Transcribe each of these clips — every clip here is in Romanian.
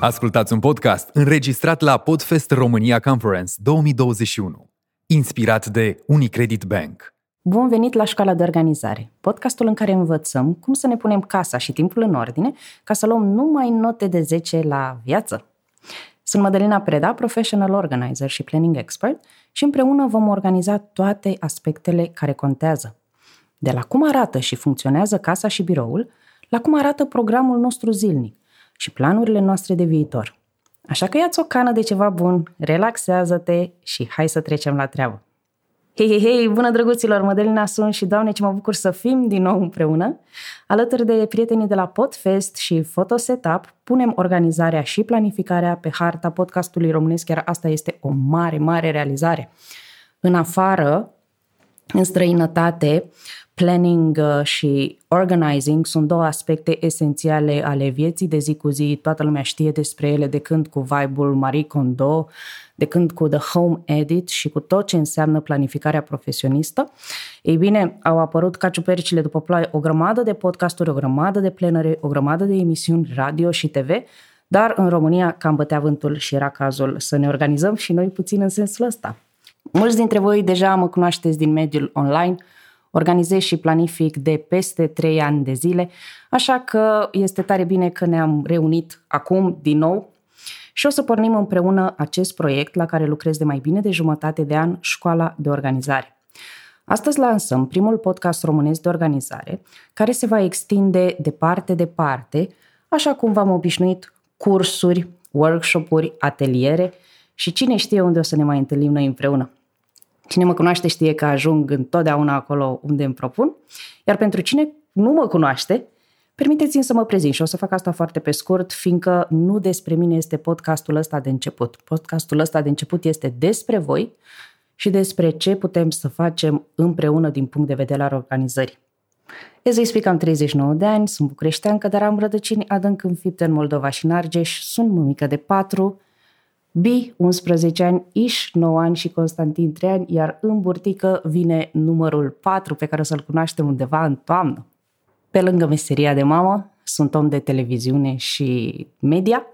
Ascultați un podcast înregistrat la Podfest România Conference 2021, inspirat de Unicredit Bank. Bun venit la Școala de Organizare, podcastul în care învățăm cum să ne punem casa și timpul în ordine ca să luăm numai note de 10 la viață. Sunt Madalina Preda, professional organizer și planning expert și împreună vom organiza toate aspectele care contează. De la cum arată și funcționează casa și biroul, la cum arată programul nostru zilnic și planurile noastre de viitor. Așa că ia-ți o cană de ceva bun, relaxează-te și hai să trecem la treabă. Hei, hei, hei, bună drăguților, Mădălina sunt și doamne ce mă bucur să fim din nou împreună. Alături de prietenii de la Podfest și Photo Setup, punem organizarea și planificarea pe harta podcastului românesc, chiar asta este o mare, mare realizare. În afară, în străinătate, planning uh, și organizing sunt două aspecte esențiale ale vieții de zi cu zi. Toată lumea știe despre ele de când cu vibe-ul Marie Kondo, de când cu The Home Edit și cu tot ce înseamnă planificarea profesionistă. Ei bine, au apărut ca ciupercile după ploaie o grămadă de podcasturi, o grămadă de plenare, o grămadă de emisiuni radio și TV, dar în România cam bătea vântul și era cazul să ne organizăm și noi puțin în sensul ăsta. Mulți dintre voi deja mă cunoașteți din mediul online, organizez și planific de peste 3 ani de zile, așa că este tare bine că ne-am reunit acum din nou și o să pornim împreună acest proiect la care lucrez de mai bine de jumătate de an, Școala de Organizare. Astăzi lansăm primul podcast românesc de organizare, care se va extinde de parte de parte, așa cum v-am obișnuit, cursuri, workshop-uri, ateliere și cine știe unde o să ne mai întâlnim noi împreună. Cine mă cunoaște știe că ajung întotdeauna acolo unde îmi propun, iar pentru cine nu mă cunoaște, permiteți-mi să mă prezint și o să fac asta foarte pe scurt, fiindcă nu despre mine este podcastul ăsta de început. Podcastul ăsta de început este despre voi și despre ce putem să facem împreună din punct de vedere al organizării. As I speak, am 39 de ani, sunt bucureșteancă, dar am rădăcini adânc înfipte în Moldova și în Argeș, sunt mămică de patru, Bi, 11 ani, Iș, 9 ani și Constantin, 3 ani, iar în burtică vine numărul 4 pe care o să-l cunoaștem undeva în toamnă. Pe lângă meseria de mamă, sunt om de televiziune și media.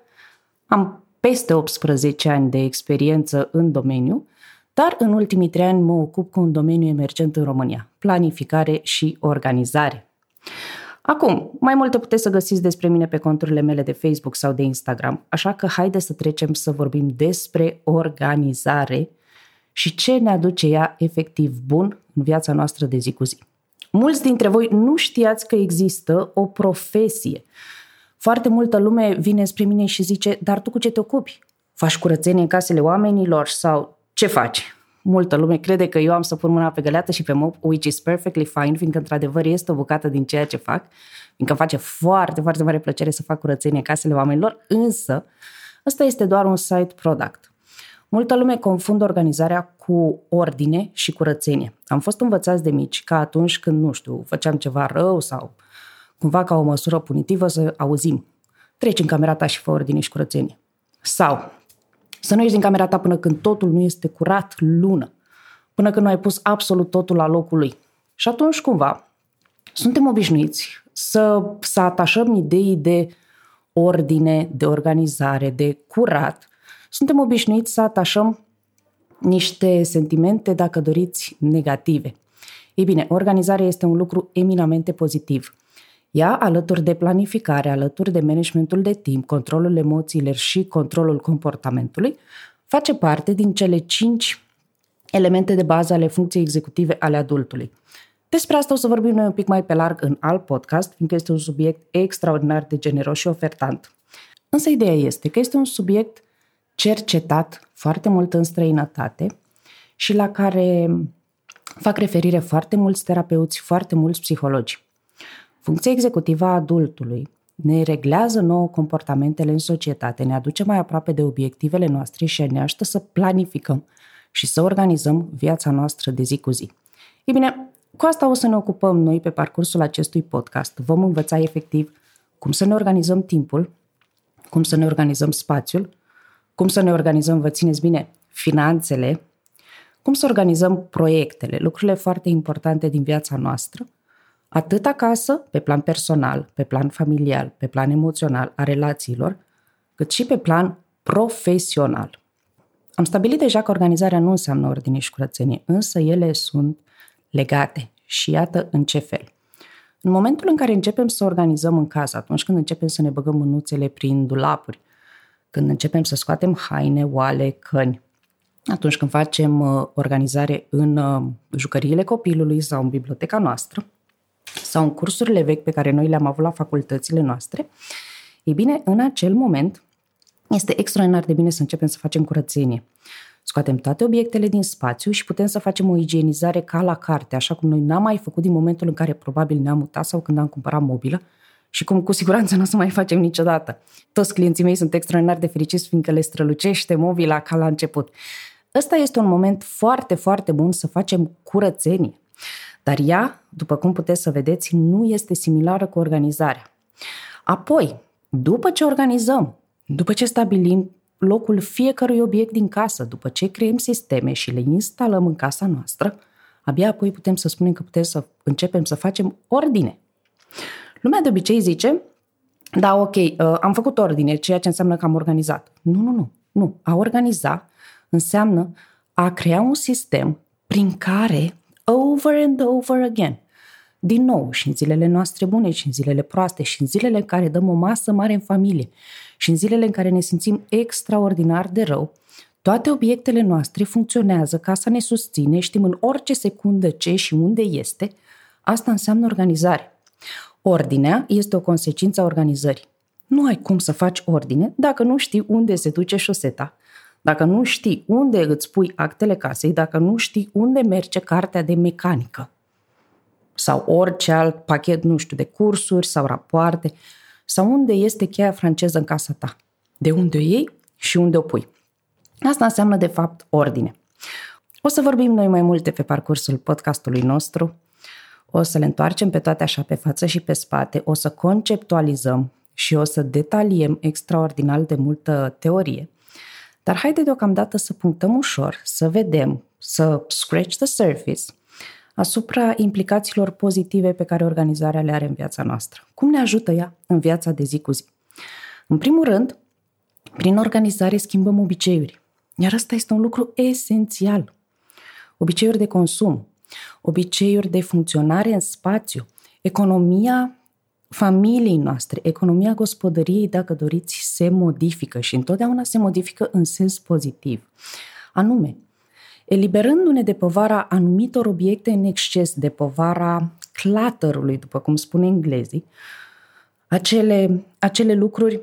Am peste 18 ani de experiență în domeniu, dar în ultimii trei ani mă ocup cu un domeniu emergent în România, planificare și organizare. Acum, mai multe puteți să găsiți despre mine pe conturile mele de Facebook sau de Instagram, așa că haide să trecem să vorbim despre organizare și ce ne aduce ea efectiv bun în viața noastră de zi cu zi. Mulți dintre voi nu știați că există o profesie. Foarte multă lume vine spre mine și zice, dar tu cu ce te ocupi? Faci curățenie în casele oamenilor sau ce faci? Multă lume crede că eu am să pun mâna pe găleată și pe mop, which is perfectly fine, fiindcă într-adevăr este o bucată din ceea ce fac, fiindcă face foarte, foarte mare plăcere să fac curățenie casele oamenilor, însă ăsta este doar un site product. Multă lume confundă organizarea cu ordine și curățenie. Am fost învățați de mici că atunci când, nu știu, făceam ceva rău sau cumva ca o măsură punitivă să auzim. Treci în camera ta și fă ordine și curățenie. Sau să nu ieși din camera ta până când totul nu este curat lună, până când nu ai pus absolut totul la locul lui. Și atunci, cumva, suntem obișnuiți să, să atașăm idei de ordine, de organizare, de curat. Suntem obișnuiți să atașăm niște sentimente, dacă doriți, negative. Ei bine, organizarea este un lucru eminamente pozitiv. Ea, alături de planificare, alături de managementul de timp, controlul emoțiilor și controlul comportamentului, face parte din cele cinci elemente de bază ale funcției executive ale adultului. Despre asta o să vorbim noi un pic mai pe larg în alt podcast, fiindcă este un subiect extraordinar de generos și ofertant. Însă ideea este că este un subiect cercetat foarte mult în străinătate și la care fac referire foarte mulți terapeuți, foarte mulți psihologi. Funcția executivă a adultului ne reglează nouă comportamentele în societate, ne aduce mai aproape de obiectivele noastre și ne ajută să planificăm și să organizăm viața noastră de zi cu zi. Ei bine, cu asta o să ne ocupăm noi pe parcursul acestui podcast. Vom învăța efectiv cum să ne organizăm timpul, cum să ne organizăm spațiul, cum să ne organizăm, vă țineți bine, finanțele, cum să organizăm proiectele, lucrurile foarte importante din viața noastră – atât acasă, pe plan personal, pe plan familial, pe plan emoțional, a relațiilor, cât cât și pe plan profesional. Am stabilit deja că organizarea nu înseamnă ordine și curățenie, însă ele sunt legate și iată în ce fel. În momentul în care începem să organizăm în casă, atunci când începem să ne băgăm mânuțele prin dulapuri, când începem să scoatem haine, oale, căni, atunci când facem uh, organizare în uh, jucăriile copilului sau în biblioteca noastră, sau în cursurile vechi pe care noi le-am avut la facultățile noastre, ei bine, în acel moment este extraordinar de bine să începem să facem curățenie. Scoatem toate obiectele din spațiu și putem să facem o igienizare ca la carte, așa cum noi n-am mai făcut din momentul în care probabil ne-am mutat sau când am cumpărat mobilă și cum cu siguranță nu o să mai facem niciodată. Toți clienții mei sunt extraordinar de fericiți fiindcă le strălucește mobila ca la început. Ăsta este un moment foarte, foarte bun să facem curățenie. Dar ea, după cum puteți să vedeți, nu este similară cu organizarea. Apoi, după ce organizăm, după ce stabilim locul fiecărui obiect din casă, după ce creăm sisteme și le instalăm în casa noastră, abia apoi putem să spunem că putem să începem să facem ordine. Lumea de obicei zice, da, ok, uh, am făcut ordine, ceea ce înseamnă că am organizat. Nu, nu, nu. Nu. A organiza înseamnă a crea un sistem prin care, over and over again, din nou, și în zilele noastre bune, și în zilele proaste, și în zilele în care dăm o masă mare în familie, și în zilele în care ne simțim extraordinar de rău, toate obiectele noastre funcționează, casa ne susține, știm în orice secundă ce și unde este, asta înseamnă organizare. Ordinea este o consecință a organizării. Nu ai cum să faci ordine dacă nu știi unde se duce șoseta, dacă nu știi unde îți pui actele casei, dacă nu știi unde merge cartea de mecanică sau orice alt pachet, nu știu, de cursuri sau rapoarte, sau unde este cheia franceză în casa ta, de unde o iei și unde o pui. Asta înseamnă, de fapt, ordine. O să vorbim noi mai multe pe parcursul podcastului nostru, o să le întoarcem pe toate așa pe față și pe spate, o să conceptualizăm și o să detaliem extraordinar de multă teorie. Dar haide deocamdată să punctăm ușor, să vedem, să scratch the surface asupra implicațiilor pozitive pe care organizarea le are în viața noastră. Cum ne ajută ea în viața de zi cu zi? În primul rând, prin organizare schimbăm obiceiuri. Iar ăsta este un lucru esențial. Obiceiuri de consum, obiceiuri de funcționare în spațiu, economia familiei noastre, economia gospodăriei, dacă doriți, se modifică și întotdeauna se modifică în sens pozitiv. Anume, eliberându-ne de povara anumitor obiecte în exces, de povara clutterului, după cum spune englezii, acele, acele lucruri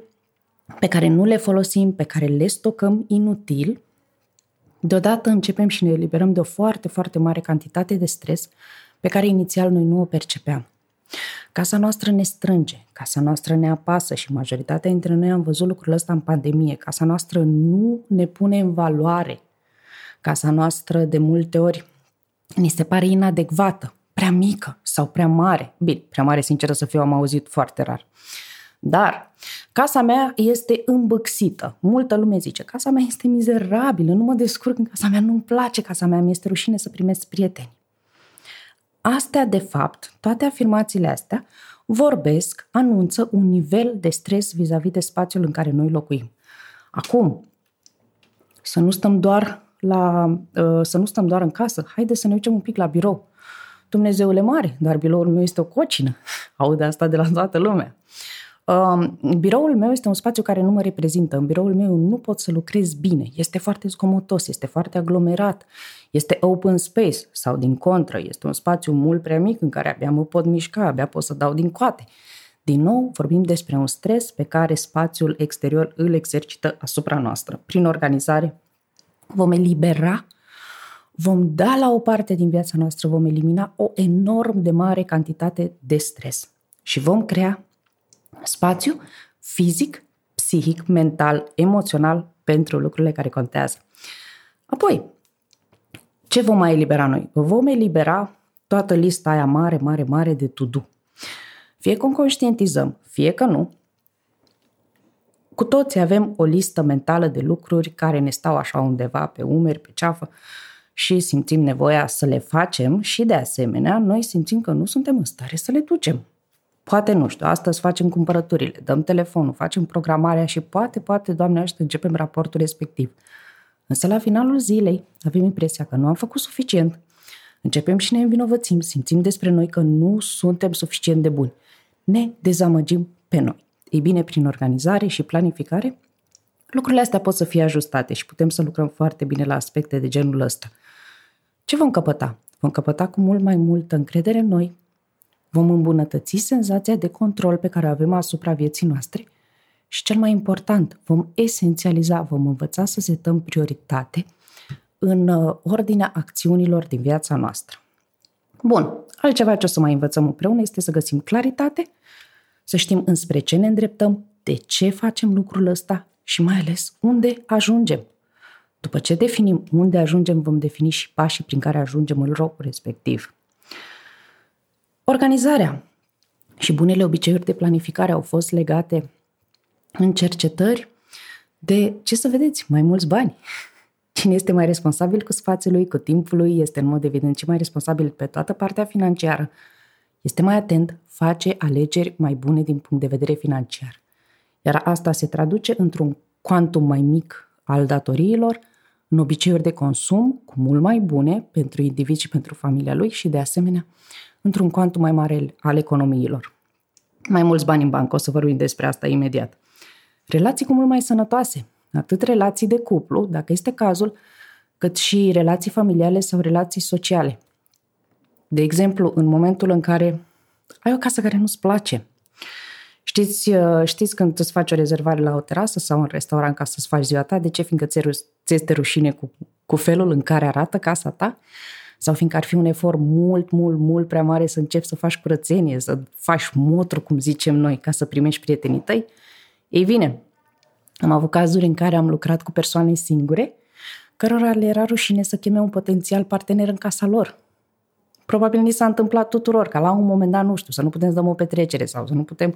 pe care nu le folosim, pe care le stocăm inutil, deodată începem și ne eliberăm de o foarte, foarte mare cantitate de stres pe care inițial noi nu o percepeam. Casa noastră ne strânge, casa noastră ne apasă și majoritatea dintre noi am văzut lucrul ăsta în pandemie. Casa noastră nu ne pune în valoare Casa noastră de multe ori ni se pare inadecvată, prea mică sau prea mare. Bine, prea mare, sinceră să fiu, am auzit foarte rar. Dar casa mea este îmbăxită. Multă lume zice, casa mea este mizerabilă, nu mă descurc în casa mea, nu-mi place casa mea, mi-este rușine să primesc prieteni. Astea, de fapt, toate afirmațiile astea vorbesc, anunță un nivel de stres vis-a-vis de spațiul în care noi locuim. Acum, să nu stăm doar la, uh, să nu stăm doar în casă, haide să ne ducem un pic la birou. Dumnezeule mare, dar biroul meu este o cocină. Aude asta de la toată lumea. Um, biroul meu este un spațiu care nu mă reprezintă. În biroul meu nu pot să lucrez bine. Este foarte zgomotos, este foarte aglomerat, este open space sau din contră, este un spațiu mult prea mic în care abia mă pot mișca, abia pot să dau din coate. Din nou, vorbim despre un stres pe care spațiul exterior îl exercită asupra noastră, prin organizare, vom elibera, vom da la o parte din viața noastră, vom elimina o enorm de mare cantitate de stres și vom crea spațiu fizic, psihic, mental, emoțional pentru lucrurile care contează. Apoi, ce vom mai elibera noi? Vom elibera toată lista aia mare, mare, mare de to-do. Fie că conștientizăm, fie că nu, cu toți avem o listă mentală de lucruri care ne stau așa undeva pe umeri, pe ceafă și simțim nevoia să le facem și de asemenea noi simțim că nu suntem în stare să le ducem. Poate, nu știu, astăzi facem cumpărăturile, dăm telefonul, facem programarea și poate, poate, Doamne ajută, începem raportul respectiv. Însă la finalul zilei avem impresia că nu am făcut suficient. Începem și ne învinovățim, simțim despre noi că nu suntem suficient de buni. Ne dezamăgim pe noi. Ei bine, prin organizare și planificare, lucrurile astea pot să fie ajustate și putem să lucrăm foarte bine la aspecte de genul ăsta. Ce vom căpăta? Vom căpăta cu mult mai multă încredere în noi, vom îmbunătăți senzația de control pe care o avem asupra vieții noastre și, cel mai important, vom esențializa, vom învăța să setăm prioritate în uh, ordinea acțiunilor din viața noastră. Bun, altceva ce o să mai învățăm împreună este să găsim claritate, să știm înspre ce ne îndreptăm, de ce facem lucrul ăsta și mai ales unde ajungem. După ce definim unde ajungem, vom defini și pașii prin care ajungem în locul respectiv. Organizarea și bunele obiceiuri de planificare au fost legate în cercetări de, ce să vedeți, mai mulți bani. Cine este mai responsabil cu spațiul lui, cu timpul lui, este în mod evident și mai responsabil pe toată partea financiară. Este mai atent, face alegeri mai bune din punct de vedere financiar. Iar asta se traduce într-un cuantum mai mic al datoriilor, în obiceiuri de consum cu mult mai bune pentru individ și pentru familia lui și, de asemenea, într-un cuantum mai mare al economiilor. Mai mulți bani în bancă, o să vorbim despre asta imediat. Relații cu mult mai sănătoase, atât relații de cuplu, dacă este cazul, cât și relații familiale sau relații sociale. De exemplu, în momentul în care ai o casă care nu-ți place, Știți, uh, știți când îți faci o rezervare la o terasă sau un restaurant ca să-ți faci ziua ta, de ce? Fiindcă ți este rușine cu, cu felul în care arată casa ta? Sau fiindcă ar fi un efort mult, mult, mult prea mare să începi să faci curățenie, să faci motru, cum zicem noi, ca să primești prietenii tăi? Ei bine, am avut cazuri în care am lucrat cu persoane singure, cărora le era rușine să cheme un potențial partener în casa lor. Probabil ni s-a întâmplat tuturor, ca la un moment dat, nu știu, să nu putem să dăm o petrecere sau să nu putem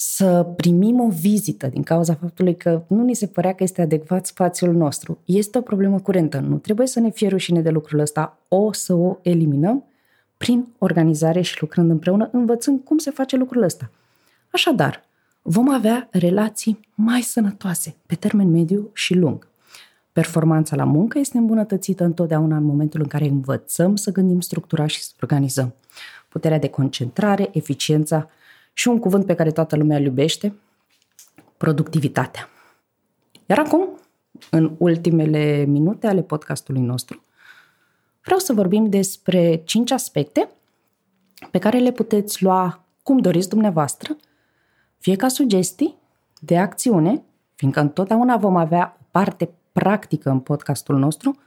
să primim o vizită din cauza faptului că nu ni se părea că este adecvat spațiul nostru. Este o problemă curentă. Nu trebuie să ne fie rușine de lucrul ăsta. O să o eliminăm prin organizare și lucrând împreună, învățând cum se face lucrul ăsta. Așadar, vom avea relații mai sănătoase pe termen mediu și lung. Performanța la muncă este îmbunătățită întotdeauna în momentul în care învățăm să gândim structurat și să organizăm. Puterea de concentrare, eficiența și un cuvânt pe care toată lumea îl iubește, productivitatea. Iar acum, în ultimele minute ale podcastului nostru, vreau să vorbim despre cinci aspecte pe care le puteți lua cum doriți dumneavoastră, fie ca sugestii de acțiune, fiindcă întotdeauna vom avea o parte practică în podcastul nostru,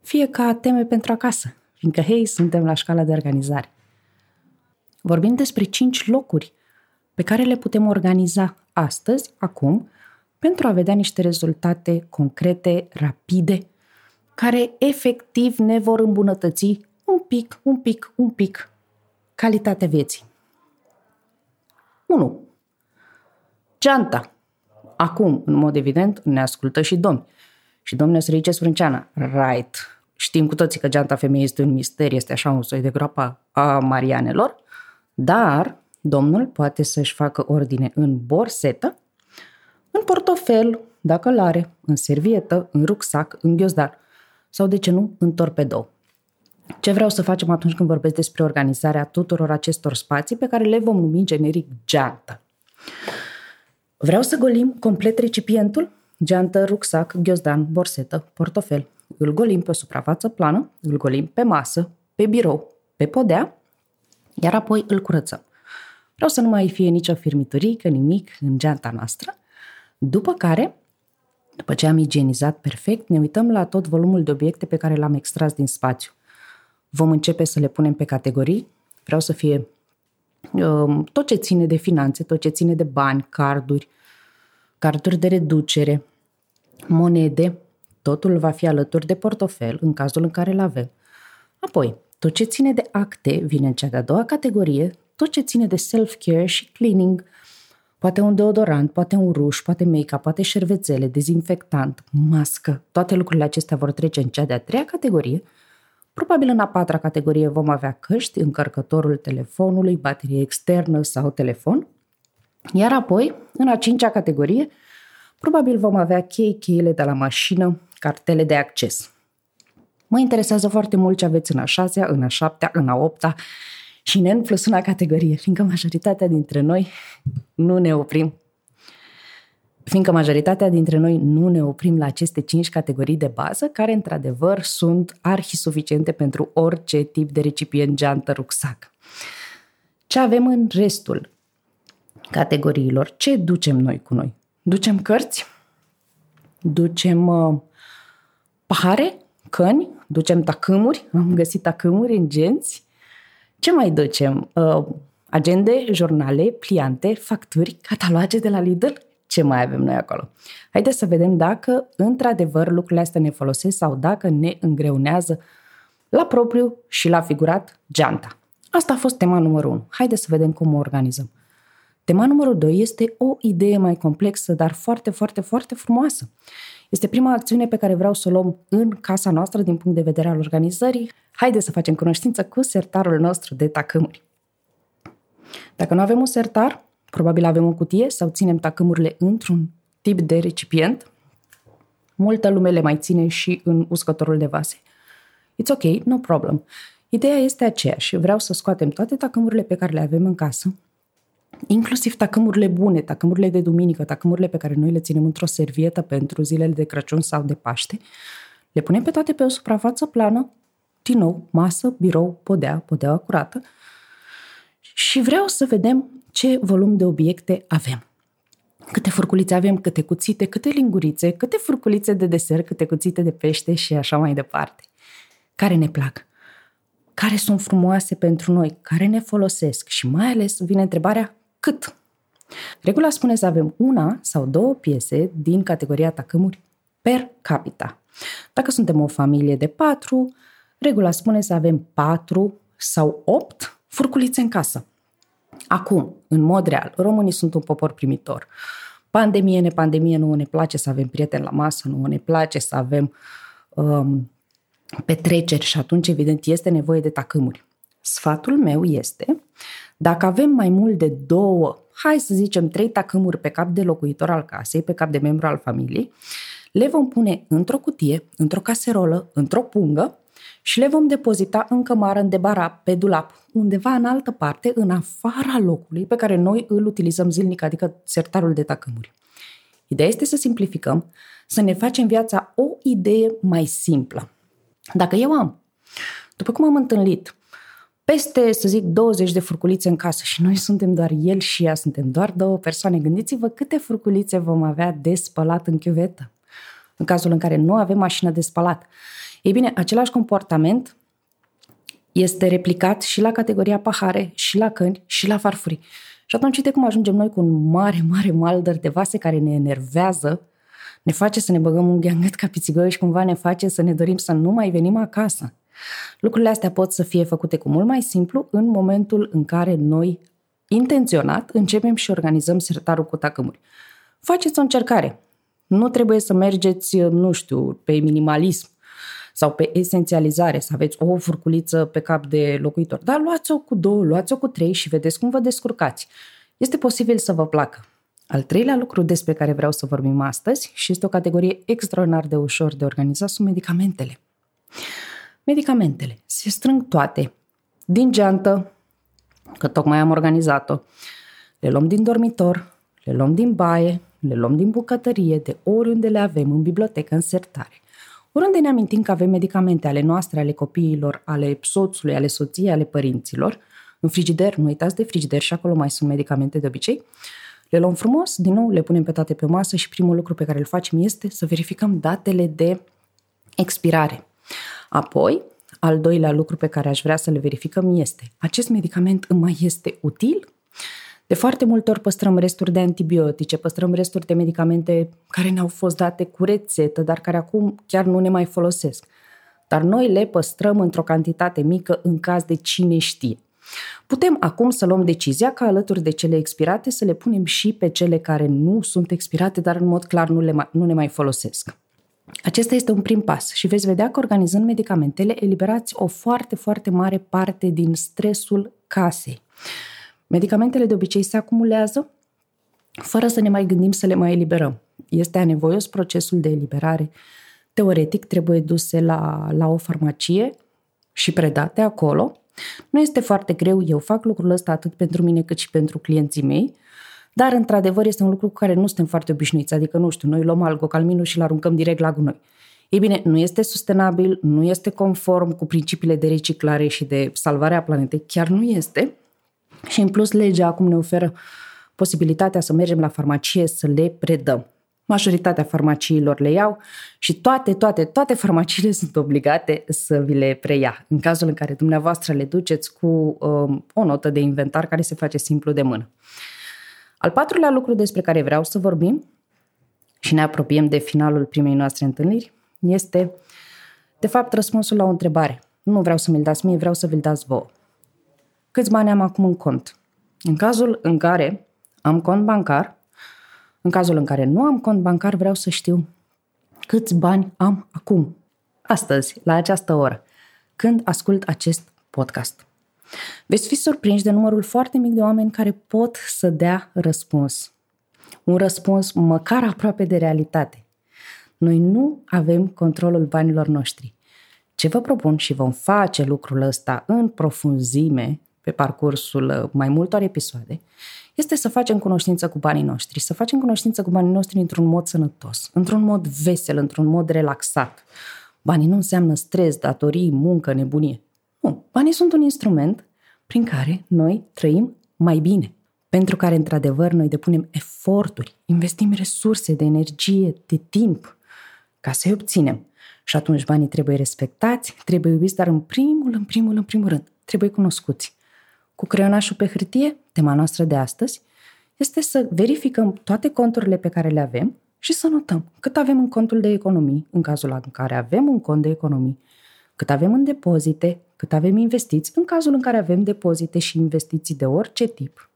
fie ca teme pentru acasă, fiindcă, hei, suntem la școala de organizare. Vorbim despre cinci locuri pe care le putem organiza astăzi, acum, pentru a vedea niște rezultate concrete, rapide, care efectiv ne vor îmbunătăți un pic, un pic, un pic calitatea vieții. 1. Geanta. Acum, în mod evident, ne ascultă și domni. Și domnul Sărice Sprânceana, right, știm cu toții că geanta femeii este un mister, este așa un soi de groapa a Marianelor, dar domnul poate să-și facă ordine în borsetă, în portofel, dacă îl are, în servietă, în rucsac, în ghiozdar sau, de ce nu, în torpedou. Ce vreau să facem atunci când vorbesc despre organizarea tuturor acestor spații pe care le vom numi generic geantă? Vreau să golim complet recipientul, geantă, rucsac, ghiozdan, borsetă, portofel. Îl golim pe o suprafață plană, îl golim pe masă, pe birou, pe podea iar apoi îl curățăm. Vreau să nu mai fie nicio firmiturică, nimic în geanta noastră. După care, după ce am igienizat perfect, ne uităm la tot volumul de obiecte pe care l-am extras din spațiu. Vom începe să le punem pe categorii. Vreau să fie um, tot ce ține de finanțe, tot ce ține de bani, carduri, carduri de reducere, monede, totul va fi alături de portofel în cazul în care îl avem. Apoi, tot ce ține de acte vine în cea de-a doua categorie, tot ce ține de self-care și cleaning, poate un deodorant, poate un ruș, poate make-up, poate șervețele, dezinfectant, mască, toate lucrurile acestea vor trece în cea de-a treia categorie, Probabil în a patra categorie vom avea căști, încărcătorul telefonului, baterie externă sau telefon. Iar apoi, în a cincea categorie, probabil vom avea chei, cheile de la mașină, cartele de acces. Mă interesează foarte mult ce aveți în a șasea, în a șaptea, în a opta și în N plus una categorie, fiindcă majoritatea dintre noi nu ne oprim fiindcă majoritatea dintre noi nu ne oprim la aceste cinci categorii de bază, care într-adevăr sunt arhi suficiente pentru orice tip de recipient geantă rucsac. Ce avem în restul categoriilor? Ce ducem noi cu noi? Ducem cărți? Ducem uh, pahare? Căni? Ducem tacâmuri? Am găsit tacâmuri în genți? Ce mai ducem? Uh, agende, jurnale, pliante, facturi, cataloage de la Lidl? ce mai avem noi acolo. Haideți să vedem dacă într-adevăr lucrurile astea ne folosesc sau dacă ne îngreunează la propriu și la figurat geanta. Asta a fost tema numărul 1. Haideți să vedem cum o organizăm. Tema numărul 2 este o idee mai complexă, dar foarte, foarte, foarte frumoasă. Este prima acțiune pe care vreau să o luăm în casa noastră din punct de vedere al organizării. Haideți să facem cunoștință cu sertarul nostru de tacâmuri. Dacă nu avem un sertar, Probabil avem o cutie sau ținem tacâmurile într-un tip de recipient. Multă lume le mai ține și în uscătorul de vase. It's ok, no problem. Ideea este aceeași. Vreau să scoatem toate tacâmurile pe care le avem în casă, inclusiv tacâmurile bune, tacâmurile de duminică, tacâmurile pe care noi le ținem într-o servietă pentru zilele de Crăciun sau de Paște, le punem pe toate pe o suprafață plană, din nou, masă, birou, podea, podea curată, și vreau să vedem ce volum de obiecte avem. Câte furculițe avem, câte cuțite, câte lingurițe, câte furculițe de desert, câte cuțite de pește și așa mai departe. Care ne plac? Care sunt frumoase pentru noi? Care ne folosesc? Și mai ales vine întrebarea cât? Regula spune să avem una sau două piese din categoria tacâmuri per capita. Dacă suntem o familie de patru, regula spune să avem patru sau opt furculițe în casă. Acum, în mod real, românii sunt un popor primitor. Pandemie, nepandemie, nu ne place să avem prieteni la masă, nu ne place să avem um, petreceri și atunci, evident, este nevoie de tacâmuri. Sfatul meu este, dacă avem mai mult de două, hai să zicem trei tacâmuri pe cap de locuitor al casei, pe cap de membru al familiei, le vom pune într-o cutie, într-o caserolă, într-o pungă și le vom depozita în cămară, în debara, pe dulap, undeva în altă parte, în afara locului pe care noi îl utilizăm zilnic, adică sertarul de tacâmuri. Ideea este să simplificăm, să ne facem viața o idee mai simplă. Dacă eu am, după cum am întâlnit, peste, să zic, 20 de furculițe în casă și noi suntem doar el și ea, suntem doar două persoane, gândiți-vă câte furculițe vom avea de spălat în chiuvetă. În cazul în care nu avem mașină de spălat. Ei bine, același comportament este replicat și la categoria pahare, și la căni, și la farfurii. Și atunci uite cum ajungem noi cu un mare, mare maldăr de vase care ne enervează, ne face să ne băgăm un gheangăt ca pițigoi și cumva ne face să ne dorim să nu mai venim acasă. Lucrurile astea pot să fie făcute cu mult mai simplu în momentul în care noi, intenționat, începem și organizăm sertarul cu tacâmuri. Faceți o încercare. Nu trebuie să mergeți, nu știu, pe minimalism sau pe esențializare, să aveți o furculiță pe cap de locuitor. Dar luați-o cu două, luați-o cu trei și vedeți cum vă descurcați. Este posibil să vă placă. Al treilea lucru despre care vreau să vorbim astăzi și este o categorie extraordinar de ușor de organizat sunt medicamentele. Medicamentele se strâng toate din geantă, că tocmai am organizat-o, le luăm din dormitor, le luăm din baie, le luăm din bucătărie, de oriunde le avem, în bibliotecă, în sertare. Oriunde ne amintim că avem medicamente ale noastre, ale copiilor, ale soțului, ale soției, ale părinților, în frigider, nu uitați de frigider și acolo mai sunt medicamente de obicei, le luăm frumos, din nou le punem pe toate pe masă și primul lucru pe care îl facem este să verificăm datele de expirare. Apoi, al doilea lucru pe care aș vrea să le verificăm este acest medicament îmi mai este util? De foarte multe ori păstrăm resturi de antibiotice, păstrăm resturi de medicamente care ne-au fost date cu rețetă, dar care acum chiar nu ne mai folosesc. Dar noi le păstrăm într-o cantitate mică în caz de cine știe. Putem acum să luăm decizia ca alături de cele expirate să le punem și pe cele care nu sunt expirate, dar în mod clar nu, le mai, nu ne mai folosesc. Acesta este un prim pas și veți vedea că organizând medicamentele eliberați o foarte, foarte mare parte din stresul casei. Medicamentele de obicei se acumulează fără să ne mai gândim să le mai eliberăm. Este anevoios procesul de eliberare. Teoretic trebuie duse la, la o farmacie și predate acolo. Nu este foarte greu, eu fac lucrul ăsta atât pentru mine cât și pentru clienții mei, dar într-adevăr este un lucru cu care nu suntem foarte obișnuiți, adică nu știu, noi luăm algocalminul și îl aruncăm direct la gunoi. Ei bine, nu este sustenabil, nu este conform cu principiile de reciclare și de salvare a planetei, chiar nu este. Și în plus legea acum ne oferă posibilitatea să mergem la farmacie să le predăm. Majoritatea farmaciilor le iau și toate, toate, toate farmaciile sunt obligate să vi le preia. În cazul în care dumneavoastră le duceți cu um, o notă de inventar care se face simplu de mână. Al patrulea lucru despre care vreau să vorbim și ne apropiem de finalul primei noastre întâlniri este, de fapt, răspunsul la o întrebare. Nu vreau să mi-l dați mie, vreau să vi-l dați vouă. Câți bani am acum în cont? În cazul în care am cont bancar, în cazul în care nu am cont bancar, vreau să știu câți bani am acum, astăzi, la această oră, când ascult acest podcast. Veți fi surprinși de numărul foarte mic de oameni care pot să dea răspuns. Un răspuns măcar aproape de realitate. Noi nu avem controlul banilor noștri. Ce vă propun și vom face lucrul ăsta în profunzime pe parcursul uh, mai multor episoade, este să facem cunoștință cu banii noștri, să facem cunoștință cu banii noștri într-un mod sănătos, într-un mod vesel, într-un mod relaxat. Banii nu înseamnă stres, datorii, muncă, nebunie. Nu, banii sunt un instrument prin care noi trăim mai bine, pentru care, într-adevăr, noi depunem eforturi, investim resurse de energie, de timp, ca să-i obținem. Și atunci banii trebuie respectați, trebuie iubiți, dar în primul, în primul, în primul rând, trebuie cunoscuți. Cu creionașul pe hârtie, tema noastră de astăzi, este să verificăm toate conturile pe care le avem și să notăm cât avem în contul de economii, în cazul în care avem un cont de economii, cât avem în depozite, cât avem investiți, în cazul în care avem depozite și investiții de orice tip,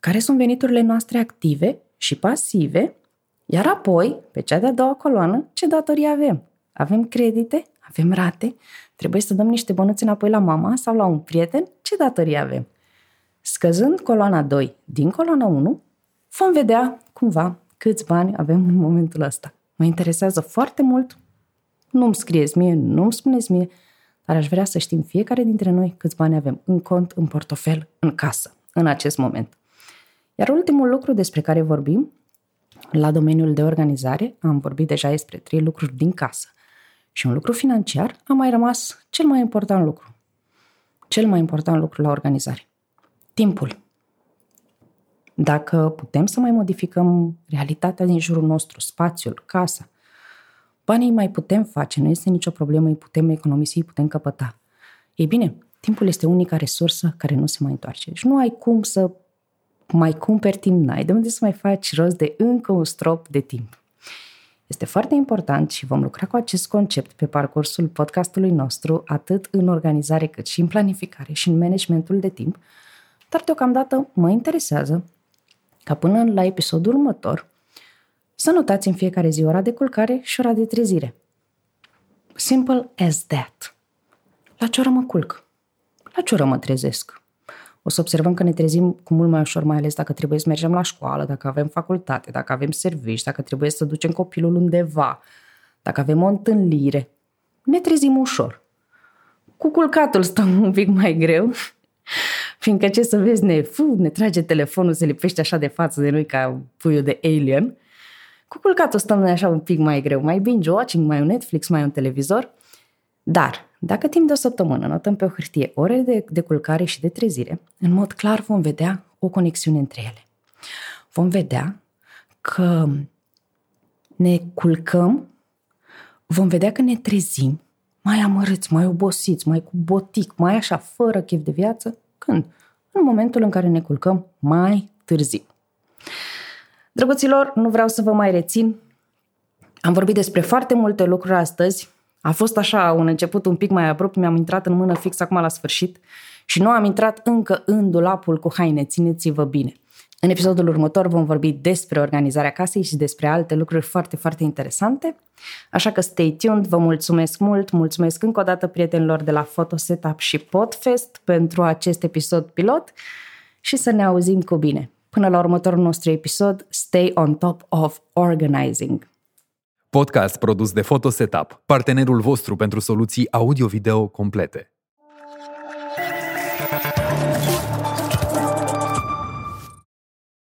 care sunt veniturile noastre active și pasive, iar apoi, pe cea de-a doua coloană, ce datorii avem. Avem credite, avem rate, trebuie să dăm niște bănuți înapoi la mama sau la un prieten, ce datorii avem. Scăzând coloana 2 din coloana 1, vom vedea cumva câți bani avem în momentul ăsta. Mă interesează foarte mult, nu-mi scrieți mie, nu-mi spuneți mie, dar aș vrea să știm fiecare dintre noi câți bani avem în cont, în portofel, în casă, în acest moment. Iar ultimul lucru despre care vorbim, la domeniul de organizare, am vorbit deja despre trei lucruri din casă. Și un lucru financiar a mai rămas cel mai important lucru. Cel mai important lucru la organizare. Timpul. Dacă putem să mai modificăm realitatea din jurul nostru, spațiul, casa, banii mai putem face, nu este nicio problemă, îi putem economisi, îi putem căpăta. Ei bine, timpul este unica resursă care nu se mai întoarce. Deci nu ai cum să mai cumperi timp, n-ai de unde să mai faci rost de încă un strop de timp. Este foarte important și vom lucra cu acest concept pe parcursul podcastului nostru, atât în organizare cât și în planificare și în managementul de timp, dar deocamdată mă interesează ca până la episodul următor să notați în fiecare zi ora de culcare și ora de trezire. Simple as that. La ce oră mă culc? La ce oră mă trezesc? o să observăm că ne trezim cu mult mai ușor, mai ales dacă trebuie să mergem la școală, dacă avem facultate, dacă avem servici, dacă trebuie să ducem copilul undeva, dacă avem o întâlnire. Ne trezim ușor. Cu culcatul stăm un pic mai greu, fiindcă ce să vezi, ne, fu, ne trage telefonul, se lipește așa de față de noi ca puiul de alien. Cu culcatul stăm noi așa un pic mai greu, mai binge-watching, mai un Netflix, mai un televizor. Dar dacă timp de o săptămână notăm pe o hârtie ore de, de culcare și de trezire, în mod clar vom vedea o conexiune între ele. Vom vedea că ne culcăm, vom vedea că ne trezim mai amărâți, mai obosiți, mai cu botic, mai așa, fără chef de viață. Când? În momentul în care ne culcăm mai târziu. Drăguților, nu vreau să vă mai rețin. Am vorbit despre foarte multe lucruri astăzi. A fost așa un început un pic mai abrupt, mi-am intrat în mână fix acum la sfârșit și nu am intrat încă în dulapul cu haine, țineți-vă bine. În episodul următor vom vorbi despre organizarea casei și despre alte lucruri foarte, foarte interesante. Așa că stay tuned, vă mulțumesc mult, mulțumesc încă o dată prietenilor de la Photo Setup și Podfest pentru acest episod pilot și să ne auzim cu bine. Până la următorul nostru episod, stay on top of organizing. Podcast produs de Photo Setup, partenerul vostru pentru soluții audio-video complete.